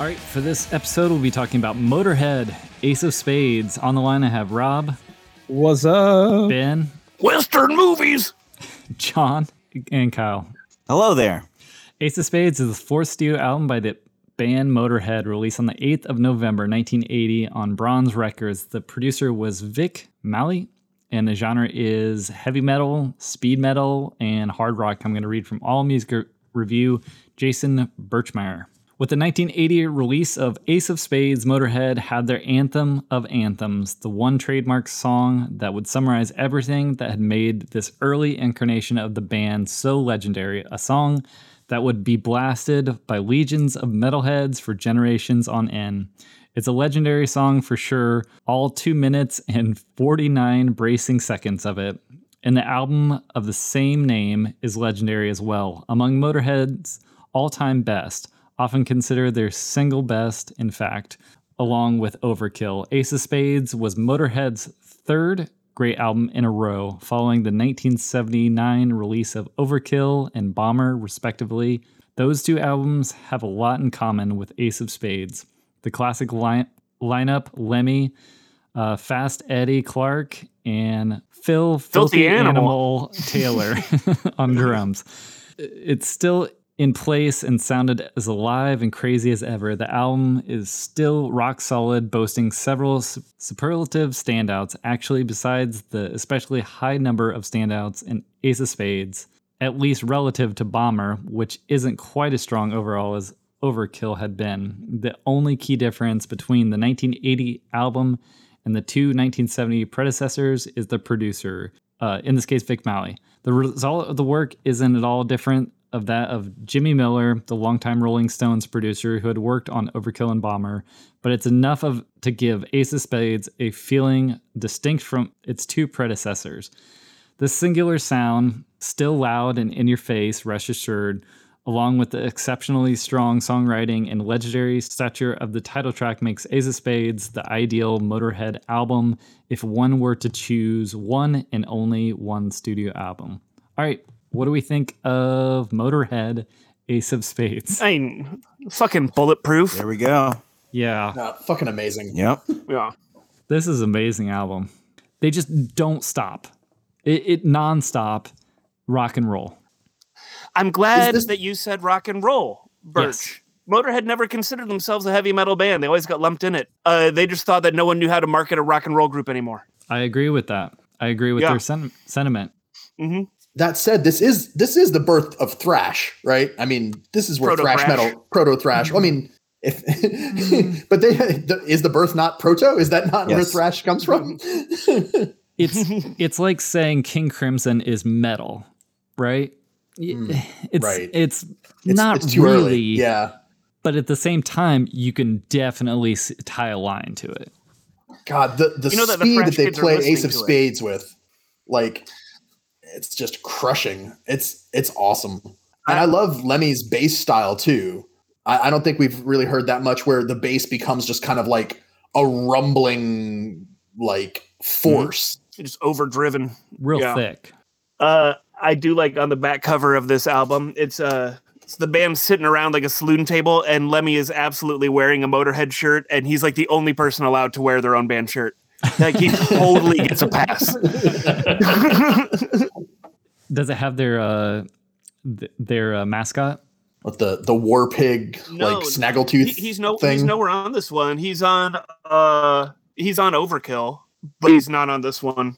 All right, for this episode, we'll be talking about Motorhead, Ace of Spades. On the line, I have Rob, What's up? Ben, Western movies. John, and Kyle. Hello there. Ace of Spades is the fourth studio album by the band Motorhead, released on the 8th of November 1980 on Bronze Records. The producer was Vic Maile, and the genre is heavy metal, speed metal, and hard rock. I'm going to read from All Music Review, Jason Birchmeier. With the 1980 release of Ace of Spades, Motorhead had their anthem of anthems, the one trademark song that would summarize everything that had made this early incarnation of the band so legendary, a song that would be blasted by legions of metalheads for generations on end. It's a legendary song for sure, all two minutes and 49 bracing seconds of it. And the album of the same name is legendary as well, among Motorhead's all time best, often considered their single best, in fact, along with Overkill. Ace of Spades was Motorhead's third great album in a row, following the 1979 release of Overkill and Bomber, respectively. Those two albums have a lot in common with Ace of Spades. The classic line- lineup Lemmy, uh, Fast Eddie Clarke, and Phil Filthy, Filthy Animal, Animal. Taylor on drums. It's still in place and sounded as alive and crazy as ever. The album is still rock solid, boasting several superlative standouts. Actually, besides the especially high number of standouts in Ace of Spades, at least relative to Bomber, which isn't quite as strong overall as Overkill had been. The only key difference between the 1980 album and the two 1970 predecessors is the producer, uh, in this case, Vic Maile. The result of the work isn't at all different of that of Jimmy Miller, the longtime Rolling Stones producer who had worked on Overkill and Bomber, but it's enough of to give Ace of Spades a feeling distinct from its two predecessors. This singular sound, still loud and in your face, rest assured, along with the exceptionally strong songwriting and legendary stature of the title track, makes Ace of Spades the ideal Motorhead album if one were to choose one and only one studio album. All right, what do we think of Motorhead Ace of Spades? I mean, fucking bulletproof. There we go. Yeah, Uh, fucking amazing. Yep. Yeah. this is an amazing album. They just don't stop. It, it nonstop rock and roll. I'm glad this- that you said rock and roll, Birch. Yes. Motorhead never considered themselves a heavy metal band. They always got lumped in it. Uh, they just thought that no one knew how to market a rock and roll group anymore. I agree with that. I agree with Yeah. their sen- sentiment. hmm That said, this is this is the birth of thrash, right? I mean, this is where thrash Proto-thrash. metal, proto thrash. I mm-hmm. mean, if mm-hmm. but they is the birth not proto? Is that not where thrash comes from? Mm-hmm. It's it's like saying King Crimson is metal, right? Y- mm. It's right. it's, It's- not it's too really, early. Yeah. but at the same time, you can definitely tie a line to it. God, the the You know that the speed that they play Ace of to it. Spades with, like, it's just crushing. It's it's awesome, and I love Lemmy's bass style too. I, I don't think we've really heard that much where the bass becomes just kind of like a rumbling like force. Just overdriven. Real Yeah. thick. Uh, I do like on the back cover of this album. It's uh, it's the band sitting around like a saloon table, and Lemmy is absolutely wearing a Motorhead shirt, and he's like the only person allowed to wear their own band shirt. Like he totally gets a pass. Does it have their uh th- their uh, mascot? What the the war pig No, like snaggletooth He, he's no thing? he's nowhere on this one. He's on uh he's on Overkill, but he's not on this one.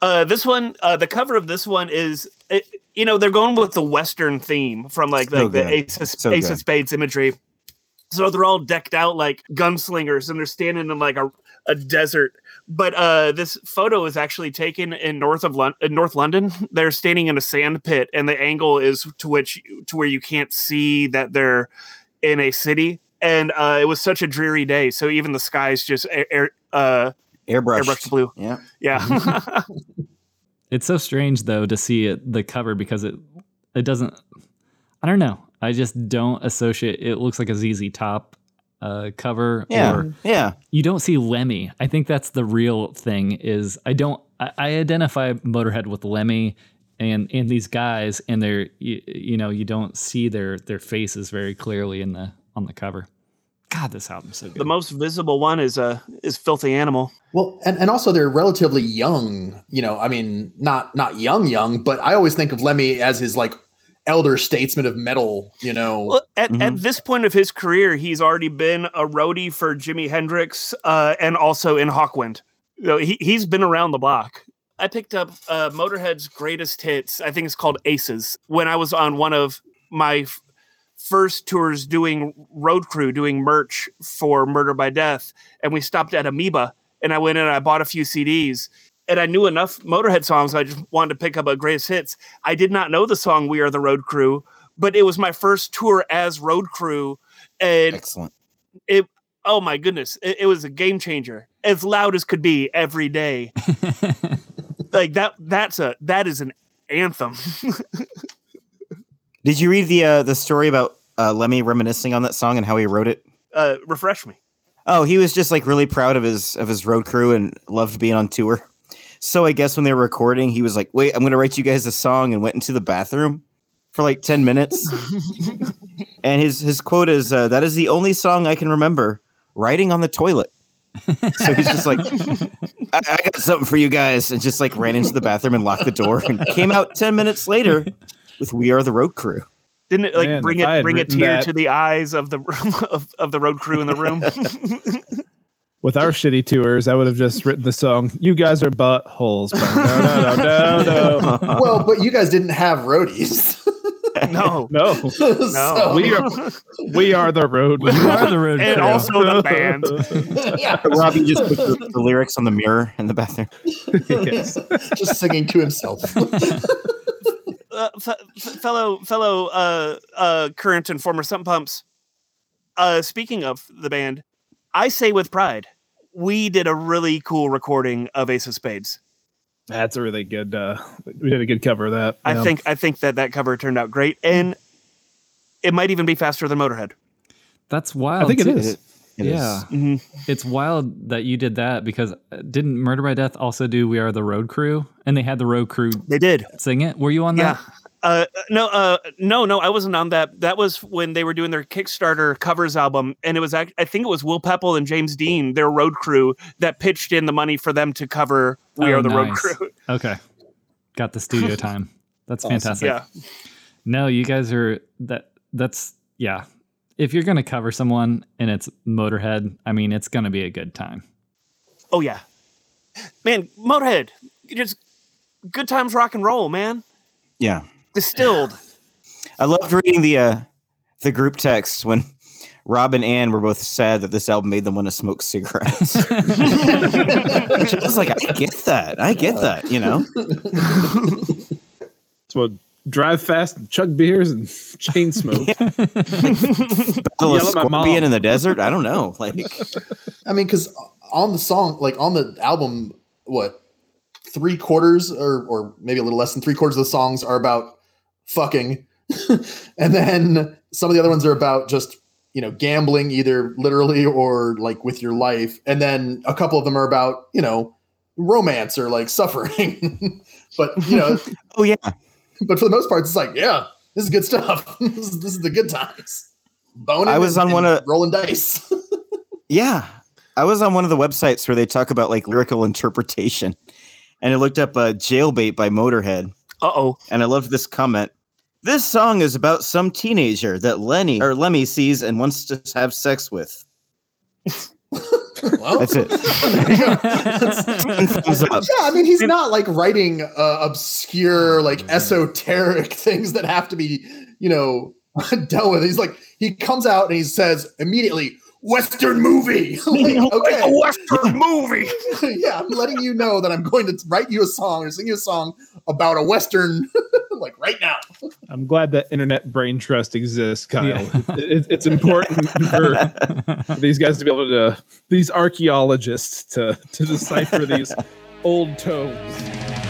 Uh this one uh the cover of this one is it, you know they're going with the western theme from like, So like the. Ace of, So Ace of Spades imagery. So they're all decked out like gunslingers and they're standing in like a, a desert. But uh this photo is actually taken in north of Lon- in North London. They're standing in a sand pit and the angle is to which to where you can't see that they're in a city and uh, it was such a dreary day so even the skies just air, air uh Airbrush. airbrushed blue Yeah. yeah It's so strange though to see it the cover because it it doesn't I don't know. I just don't associate it looks like a ZZ top uh cover Yeah. or Yeah. you don't see Lemmy. I think that's the real thing is I don't I, I identify Motorhead with Lemmy and and these guys and they're you, you know you don't see their their faces very clearly in the on the cover. God, this album's so good. the most visible one is uh is filthy animal Well, and, and also they're relatively young, you know, I mean, not not young young, but I always think of Lemmy as his like elder statesman of metal, you know. well, at, Mhm. at this point of his career he's already been a roadie for jimi hendrix uh and also in hawkwind you know, he, he's been around the block i picked up uh motorhead's greatest hits i think it's called aces when i was on one of my f- first tours doing road crew doing merch for murder by death and we stopped at amoeba and i went in and i bought a few cds and i knew enough motorhead songs i just wanted to pick up a greatest hits i did not know the song we are the road crew but it was my first tour as road crew and Excellent. It oh my goodness it, it was a game changer as loud as could be every day like that that's a that is an anthem Did you read the uh, the story about uh, Lemmy reminiscing on that song and how he wrote it? uh refresh me Oh, he was just like really proud of his of his road crew and loved being on tour. So I guess when they were recording, he was like, "Wait, I'm gonna write you guys a song," and went into the bathroom for like ten minutes. and his his quote is, uh, "That is the only song I can remember writing on the toilet." so he's just like, I, "I got something for you guys," and just like ran into the bathroom and locked the door, and came out ten minutes later with "We Are the Road Crew." didn't it like Man, bring it bring a written tear that- to the eyes of the of, of the road crew in the room With our shitty tours, I would have just written the song. You guys are buttholes. No, no, no, no, no. well, but you guys didn't have roadies. no No, So- we are we are the road. you are the road and crew. also the band yeah, Robbie just put the, the lyrics on the mirror in the bathroom. Yes. just singing to himself. uh, f- f- fellow fellow uh uh current and former Sun Pumps. Uh, speaking of the band, I say with pride, we did a really cool recording of Ace of Spades. That's a really good. uh We did a good cover of that. I yeah. think I think that that cover turned out great, and it might even be faster than Motorhead. That's wild. I think it too. is. It is. yeah. Mhm. It's wild that you did that because uh, didn't Murder by Death also do We Are the Road Crew? And they had the Road Crew They did. sing it. Were you on Yeah. that? Uh, no, uh, no, no, I wasn't on that. That was when they were doing their Kickstarter covers album, and it was I think it was Will Pepple and James Dean, their road crew, that pitched in the money for them to cover "We Oh, Are the Road. Crew." Okay. Got the studio time. That's Awesome. fantastic. Yeah, No, you guys are that that's yeah. If you're gonna cover someone and it's Motorhead, I mean it's gonna be a good time. oh yeah, man, Motorhead, just good times, rock and roll, man. Yeah. Distilled. I loved reading the uh, the group text when Rob and Ann were both sad that this album made them want to smoke cigarettes. I was like, I get that. I get that. You know, So drive fast, and chug beers, and chain smoke. Battle of Yell at my mom. Scorpion in the desert. I don't know. Like, I mean, because on the song, like on the album, what three quarters or or maybe a little less than three quarters of the songs are about fucking, and then some of the other ones are about just you know gambling, either literally or like with your life, and then a couple of them are about you know romance or like suffering. but you know, oh yeah, but for the most part, it's like yeah, this is good stuff. this, is, this is the good times. Boning I was and- on one of- rolling dice. yeah. I was on one of the websites where they talk about like lyrical interpretation, and I looked up a uh, "Jailbait" by Motorhead, Uh oh. and I loved this comment. This song is about some teenager that Lenny or Lemmy sees and wants to have sex with. Well, That's it. Thumbs up. Yeah, I mean, he's not like writing uh, obscure, like esoteric things that have to be, you know, dealt with. He's like, he comes out and he says immediately, Western movie. Like, okay, Western movie. yeah, I'm letting you know that I'm going to write you a song or sing you a song about a Western, like right now. I'm glad that internet brain trust exists, Kyle. It, it's important for, for these guys to be able to, these archaeologists to to decipher these old tomes.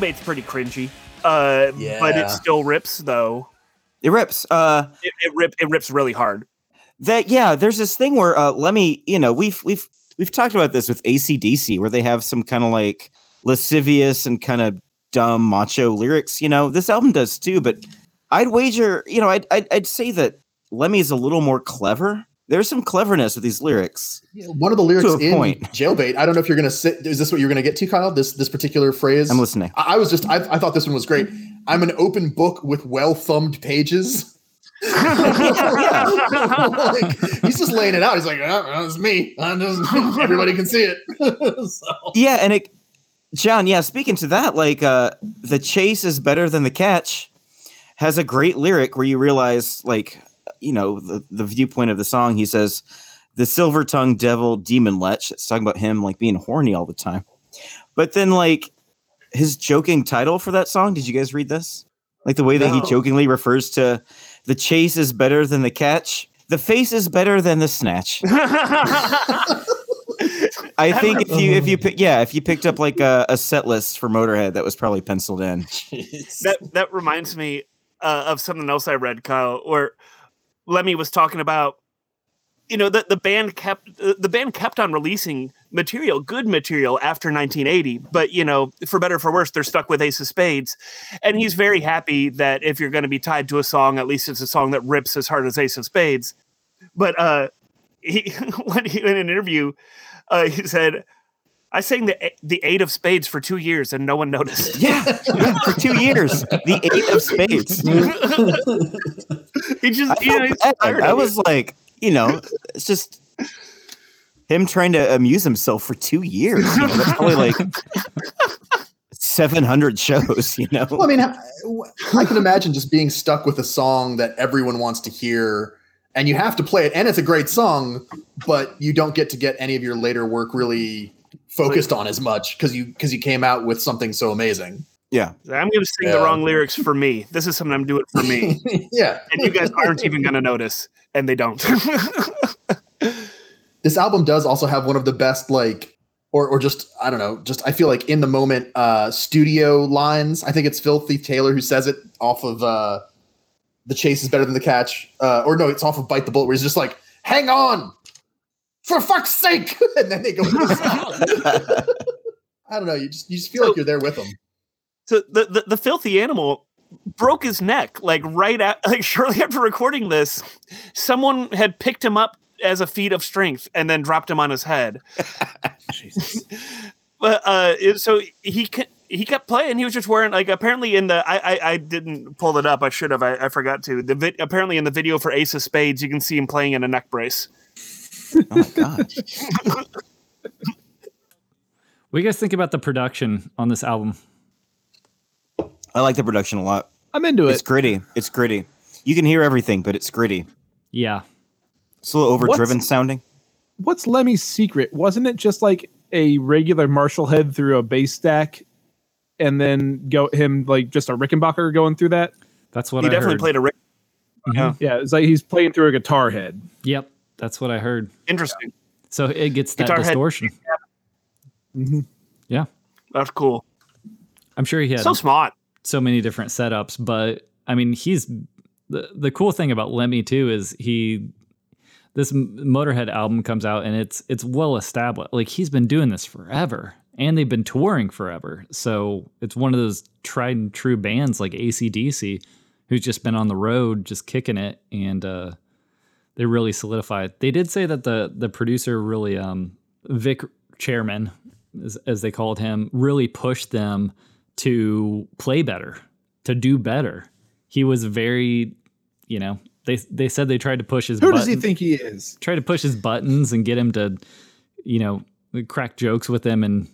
Jailbait's pretty cringy. Uh, but it still rips though. It rips. Uh, It, it rip it rips really hard. that yeah there's this thing where uh let me you know we've we've we've talked about this with acdc where they have some kind of like lascivious and kind of dumb macho lyrics you know this album does too but i'd wager you know i'd i'd, I'd say that lemmy's a little more clever there's some cleverness with these lyrics One of the lyrics in point. Jailbait. I don't know if you're going to sit. Is this what you're going to get to, Kyle? This this particular phrase. i'm listening I, I was just. I, I thought this one was great. I'm an open book with well thumbed pages. like, he's just laying it out. He's like, oh, that's me. Just- everybody can see it. so, yeah and it john yeah speaking to that like uh the chase is better than the catch has a great lyric where you realize like you know the, the viewpoint of the song he says the silver tongued devil demon lech it's talking about him like being horny all the time. But then like his joking title for that song did you guys read this? Like the way that he jokingly refers to the chase is better than the catch the face is better than the snatch. I think if you if you pick yeah if you picked up like a, a set list for motorhead that was probably penciled in. That that reminds me uh, of something else I read, Kyle, where Lemmy was talking about. You know, the, the band kept the band kept on releasing material, good material after 1980, but you know, for better or for worse, they're stuck with Ace of Spades, and he's very happy that if you're going to be tied to a song, at least it's a song that rips as hard as Ace of Spades. But uh, he when he in an interview, uh, he said, "I sang the the Eight of Spades for two years and no one noticed." yeah, yeah, for two years the eight of spades he just I, you know, he's tired I of was like, you know, it's just him trying to amuse himself for two years. You know, that's probably like 700 shows, you know? well, I mean, I I can imagine just being stuck with a song that everyone wants to hear, and you have to play it, and it's a great song, but you don't get to get any of your later work really focused on as much because you because you came out with something so amazing. yeah. I'm going to sing the wrong lyrics for me. This is something I'm doing for me, yeah, and you guys aren't even going to notice, and they don't. this album does also have one of the best like or or just I don't know, just I feel like in the moment uh studio lines. I think it's Filthy Taylor who says it off of uh The Chase is better than the catch. Uh or no, it's off of Bite the Bullet where he's just like, "Hang on. For fuck's sake." and then they go. I don't know, you just you just feel like you're there with them. so the, the the filthy animal broke his neck like right at like shortly after recording this. Someone had picked him up as a feat of strength and then dropped him on his head. Jesus. But uh, so he he kept playing. He was just wearing like apparently in the I I, I didn't pull it up. I should have. I, I forgot to. The vi- apparently in the video for Ace of Spades, you can see him playing in a neck brace. Oh my God. What do you guys think about the production on this album? I like the production a lot. I'm into it. It's gritty. It's gritty. You can hear everything, but it's gritty. Yeah. It's a little overdriven What's- sounding. What's Lemmy's secret? Wasn't it just like a regular Marshall head through a bass stack, and then go him like just a Rickenbacker going through that? That's what he I definitely heard. played a. Rick- Yeah, Yeah, it's like he's playing through a guitar head. Yep. That's what I heard. interesting. So it gets that Guitar head. distortion. Mhm. Yeah. That's cool. I'm sure he had So smart. so many different setups, but I mean, he's the the cool thing about Lemmy too is he this Motorhead album comes out and it's it's well established. Like he's been doing this forever, and they've been touring forever. So it's one of those tried and true bands like ACDC, who's just been on the road, just kicking it, and uh, they really solidified. They did say that the the producer really, um, Vic Chairman, as, as they called him, really pushed them to play better, to do better. He was very, you know, they they said they tried to push his. Who does he think he is? try to push his buttons and get him to, you know, crack jokes with him and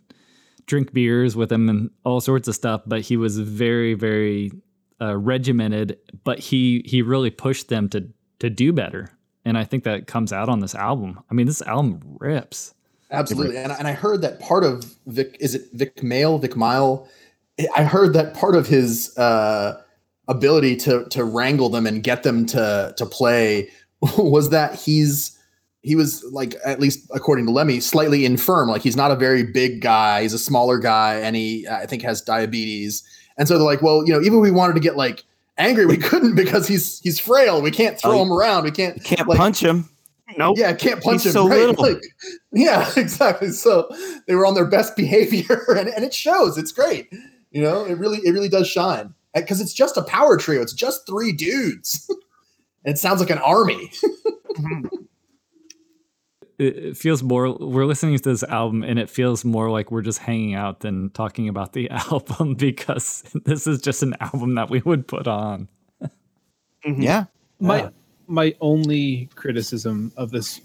drink beers with him and all sorts of stuff. But he was very, very uh, regimented. But he he really pushed them to to do better, and I think that comes out on this album. I mean, this album rips. Absolutely. And, and I heard that part of Vic, is it Vic Mail, Vic Mile? I heard that part of his uh, ability to to wrangle them and get them to to play was that he's he was like at least according to Lemmy slightly infirm like he's not a very big guy he's a smaller guy and he I think has diabetes and so they're like well you know even if we wanted to get like angry we couldn't because he's he's frail we can't throw Oh, him around we can't Can't like, punch him. Nope. yeah, can't punch He's him. so right? little. Like, yeah, exactly. So they were on their best behavior, and, and it shows. It's great. You know, it really it really does shine because it's just a power trio. It's just three dudes. and it sounds like an army. Mm-hmm. It, it feels more. We're listening to this album, and it feels more like we're just hanging out than talking about the album because this is just an album that we would put on. Mm-hmm. Yeah. My my only criticism of this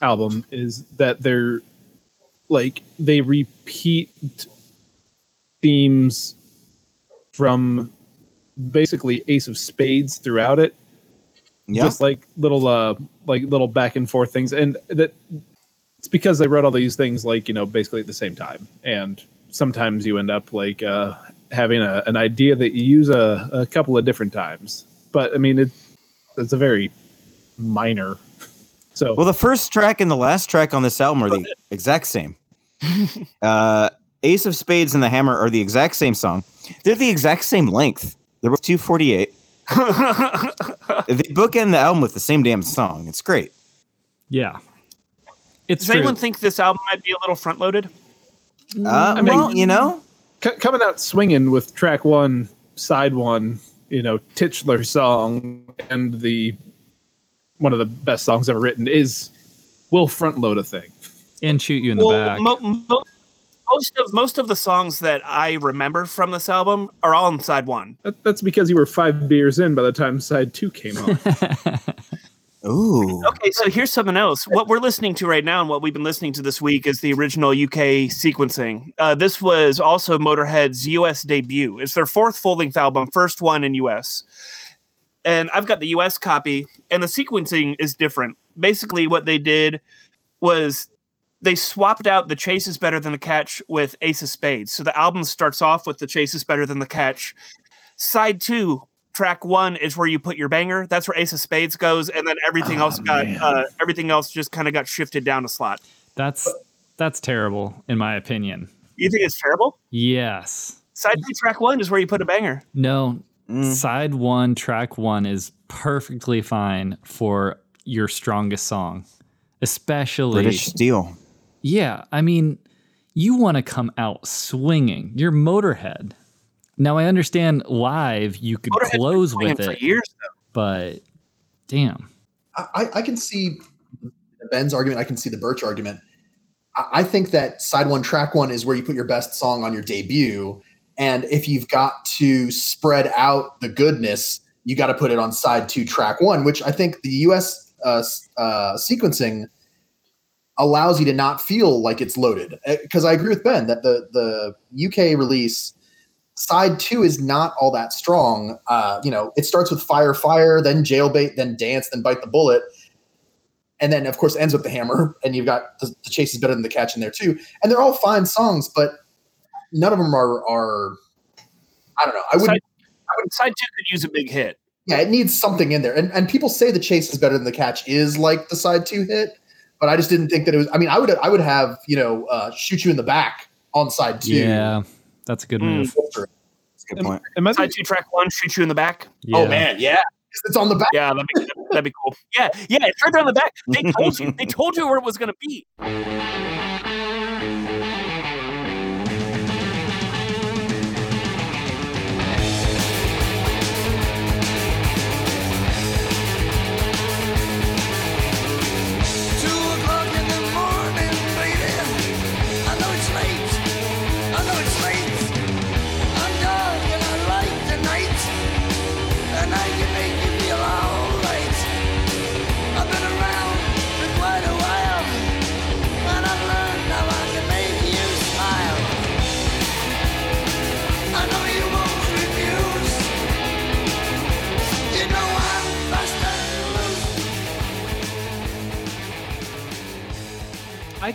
album is that they're like they repeat themes from basically Ace of Spades throughout it. Yeah. Just like little uh like little back and forth things. And that it's because they wrote all these things like, you know, basically at the same time. And sometimes you end up like uh having a, an idea that you use a, a couple of different times. But I mean it it's a very minor so Well, the first track and the last track on this album are the exact same. uh, Ace of Spades and the Hammer are the exact same song. They're the exact same length. They're both 248. They bookend the album with the same damn song. It's great. Yeah, it's Does true. anyone think this album might be a little front loaded? Uh, mean- well, you know, c- coming out swinging with track one, side one, you know, titular song, and the one of the best songs ever written is will front load a thing. and shoot you in the back. mo- mo- most of most of the songs that I remember from this album are all on side one. That, that's because you were five beers in by the time side two came on. ooh, Okay, so here's something else. What we're listening to right now and what we've been listening to this week is the original UK sequencing. Uh, this was also Motorhead's US debut. It's their fourth full length album, first one in US. And I've got the US copy, and the sequencing is different. Basically, what they did was they swapped out the chase is better than the catch with Ace of Spades. So the album starts off with the chase is better than the catch. Side two, track one is where you put your banger. That's where Ace of Spades goes, and then everything else got uh, everything else just kind of got shifted down a slot. That's that's terrible in my opinion. You think it's terrible? Yes. Side two, track one is where you put a banger. No. Mm. Side one, track one is perfectly fine for your strongest song, especially. British Steel. Yeah, I mean, you want to come out swinging. You're Motorhead. Now I understand live you could Motorhead's close playing with for it, years. But damn. I, I- I can see Ben's argument. I can see the Birch argument. I, I think that side one, track one is where you put your best song on your debut. And if you've got to spread out the goodness, you got to put it on side two, track one, which I think the US uh, uh, sequencing allows you to not feel like it's loaded. Because I agree with Ben that the, the UK release side two is not all that strong. Uh, you know, it starts with fire, fire, then jailbait, then dance, then bite the bullet, and then of course ends with the hammer. And you've got the, the chase is better than the catch in there too. And they're all fine songs, but none of them are are. I don't know. I would. Side, side two could use a big hit. Yeah, it needs something in there. And and people say the chase is better than the catch is like the side two hit, but I just didn't think that it was. I mean, I would I would have you know uh, shoot you in the back on side two. Yeah, that's a good Mm. move. Filter. That's a good point. Am I Side two, track one, shoot you in the back. Yeah. Oh man, yeah, It's on the back. Yeah, that'd be, that'd be cool. Yeah, yeah, it's right there on the back. They told you. They told you where it was gonna be.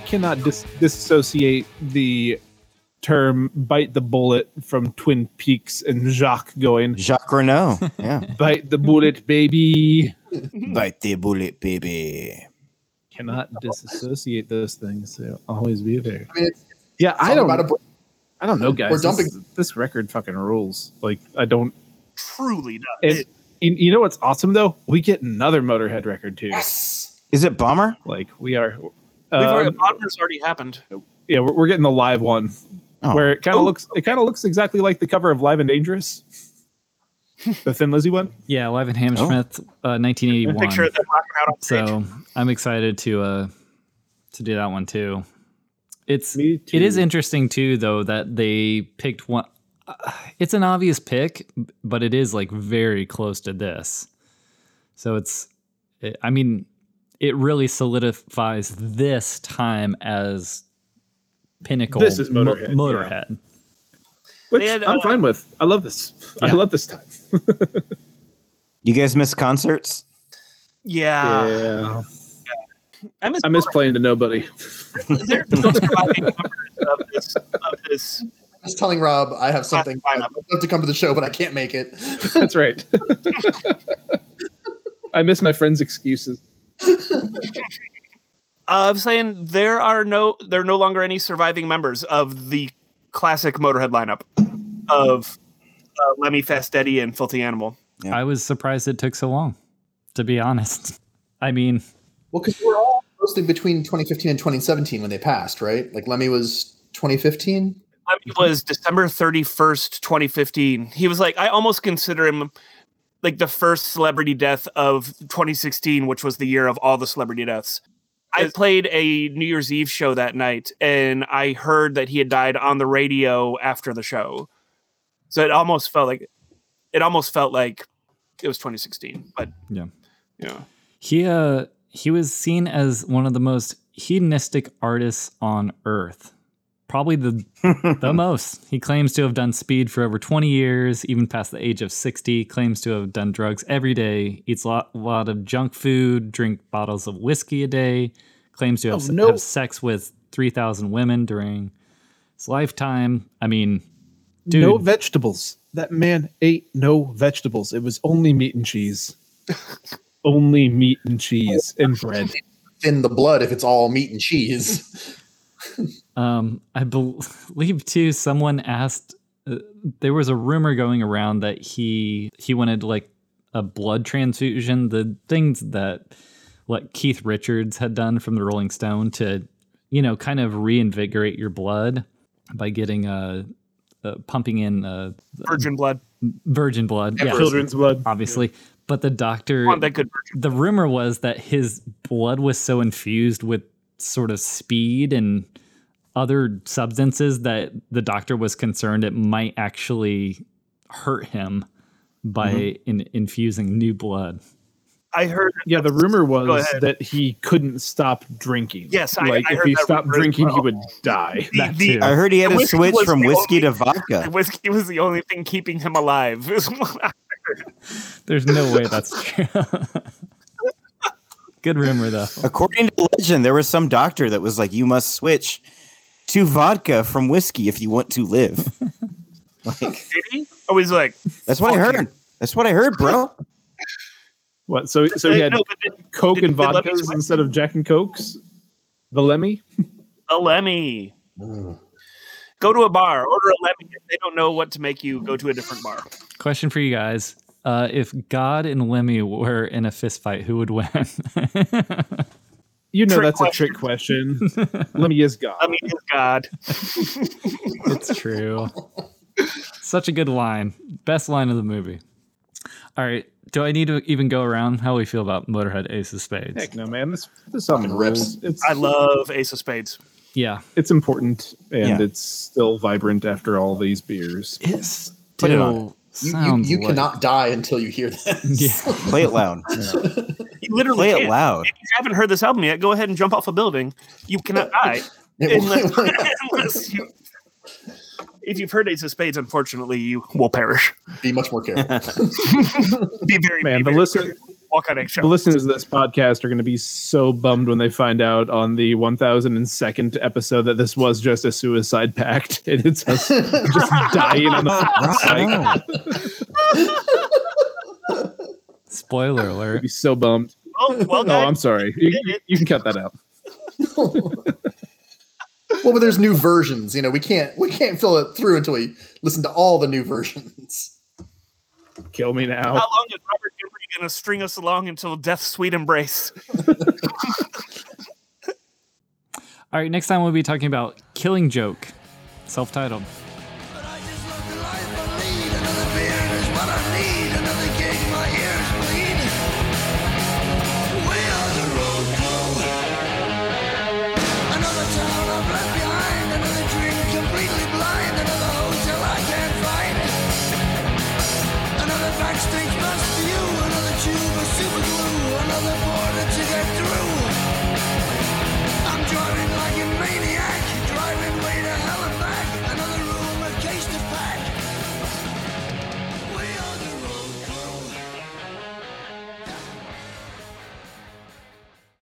Cannot dis- disassociate the term "bite the bullet" from Twin Peaks and Jacques going Jacques Renault. Yeah. "bite the bullet, baby." Bite the bullet, baby. Cannot disassociate those things. They'll always be there. I mean, Yeah, I don't. about a break. I don't know, guys. We're dumping- This, record fucking rules. Like I don't. Truly does. And you you know what's awesome though? We get another Motorhead record too. Yes. Is it Bomber? Like we are. We've already, Um, Podner's already happened. yeah, we're, we're getting the live one Oh. where it kind of Oh. looks. It kind of looks exactly like the cover of Live and Dangerous, the Thin Lizzy one. Yeah, Live and Hammersmith, uh, 1981. Picture of them rocking out on stage. So I'm excited to uh to do that one too. It's Me too. it is interesting too though that they picked one. Uh, it's an obvious pick, but it is like very close to this. So it's, it, I mean, it really solidifies this time as pinnacle. This is Mo- Motorhead, yeah. Which had, I'm uh, fine with. I love this. I love this time. You guys miss concerts? Yeah. yeah, I miss, I miss playing to nobody. There's no surviving of this. Of this. I was telling Rob I have something. I'd love to come to the show, but I can't make it. That's right. I miss my friends' excuses. Uh, I'm saying there are no, there are no longer any surviving members of the classic Motorhead lineup of uh, Lemmy Fast Eddie and Filthy Animal. Yeah. I was surprised it took so long, to be honest. I mean, Well, because we're all mostly between 2015 and 2017 when they passed, right? Like Lemmy was 2015. Lemmy was December 31st, 2015. He was like, I almost consider him like the first celebrity death of 2016, which was the year of all the celebrity deaths. I played a New Year's Eve show that night, and I heard that he had died on the radio after the show. So it almost felt like it almost felt like it was 2016. But Yeah. yeah, He uh he was seen as one of the most hedonistic artists on earth. Probably the the most. He claims to have done speed for over 20 years, even past the age of 60, claims to have done drugs every day, eats a lot, lot of junk food, drink bottles of whiskey a day, claims to have, Oh, no. have sex with 3,000 women during his lifetime. I mean, dude, No vegetables. That man ate no vegetables. It was only meat and cheese. only meat and cheese and bread. Thin the blood if it's all meat and cheese. Um, I bel- believe too. Someone asked. Uh, there was a rumor going around that he he wanted like a blood transfusion. The things that what Keith Richards had done from the Rolling Stone to, you know, kind of reinvigorate your blood by getting uh, uh pumping in uh virgin blood. virgin blood. Yeah, Children's blood. obviously. But the doctor Want that good the rumor was that his blood was so infused with sort of speed and other substances that the doctor was concerned it might actually hurt him by Mm-hmm. in, infusing new blood. I heard. Yeah, the rumor was that he couldn't stop drinking. Yes, I- like I if heard he stopped rumor as drinking, he would die. The- That the- too. I heard he had The to switch from the whiskey to vodka. The whiskey was the only thing keeping him alive. is what I heard. There's no way that's true. Good rumor though. According to legend, there was some doctor that was like, "You must switch to vodka from whiskey if you want to live." like, Did he? Oh, he's like, that's what I Fuck you. heard. That's what I heard, bro. What? So so he had no, but did- Coke did- and did vodkas instead of Jack and Cokes. The Lemmy. a Lemmy. Go to a bar, order a Lemmy. If they don't know what to make you, go to a different bar. Question for you guys. Uh, if God and Lemmy were in a fist fight, who would win? You know Trick that's a trick question. Lemmy is God. I mean, is God. it's true. Such a good line. Best line of the movie. All right. Do I need to even go around how we feel about Motorhead Ace of Spades? Heck no, man. This this song rips. rips. It's I love Ace of Spades. Yeah. it's important and Yeah. it's still vibrant after all these beers. It Put it on. still You, you, you like- cannot die until you hear this. Yeah. Play it loud. You literally Play it can't. loud. If you haven't heard this album yet, go ahead and jump off a building. You cannot die unless, unless you. If you've heard Ace of Spades, unfortunately, you will perish. Be much more careful. Be very Man, be the very listen careful. Walk on the listeners of this podcast are going to be so bummed when they find out on the 1002nd episode that this was just a suicide pact and it's us just dying on the bike. Spoiler I'd alert. be so bummed. Oh, well Oh. I'm sorry. You, you- you can cut that out. well, but there's new versions. You know, we can't we can't fill it through until we listen to all the new versions. Kill me now. How long is Robert Gilbert going to string us along until death's sweet embrace? All right. Next time we'll be talking about Killing Joke, self titled.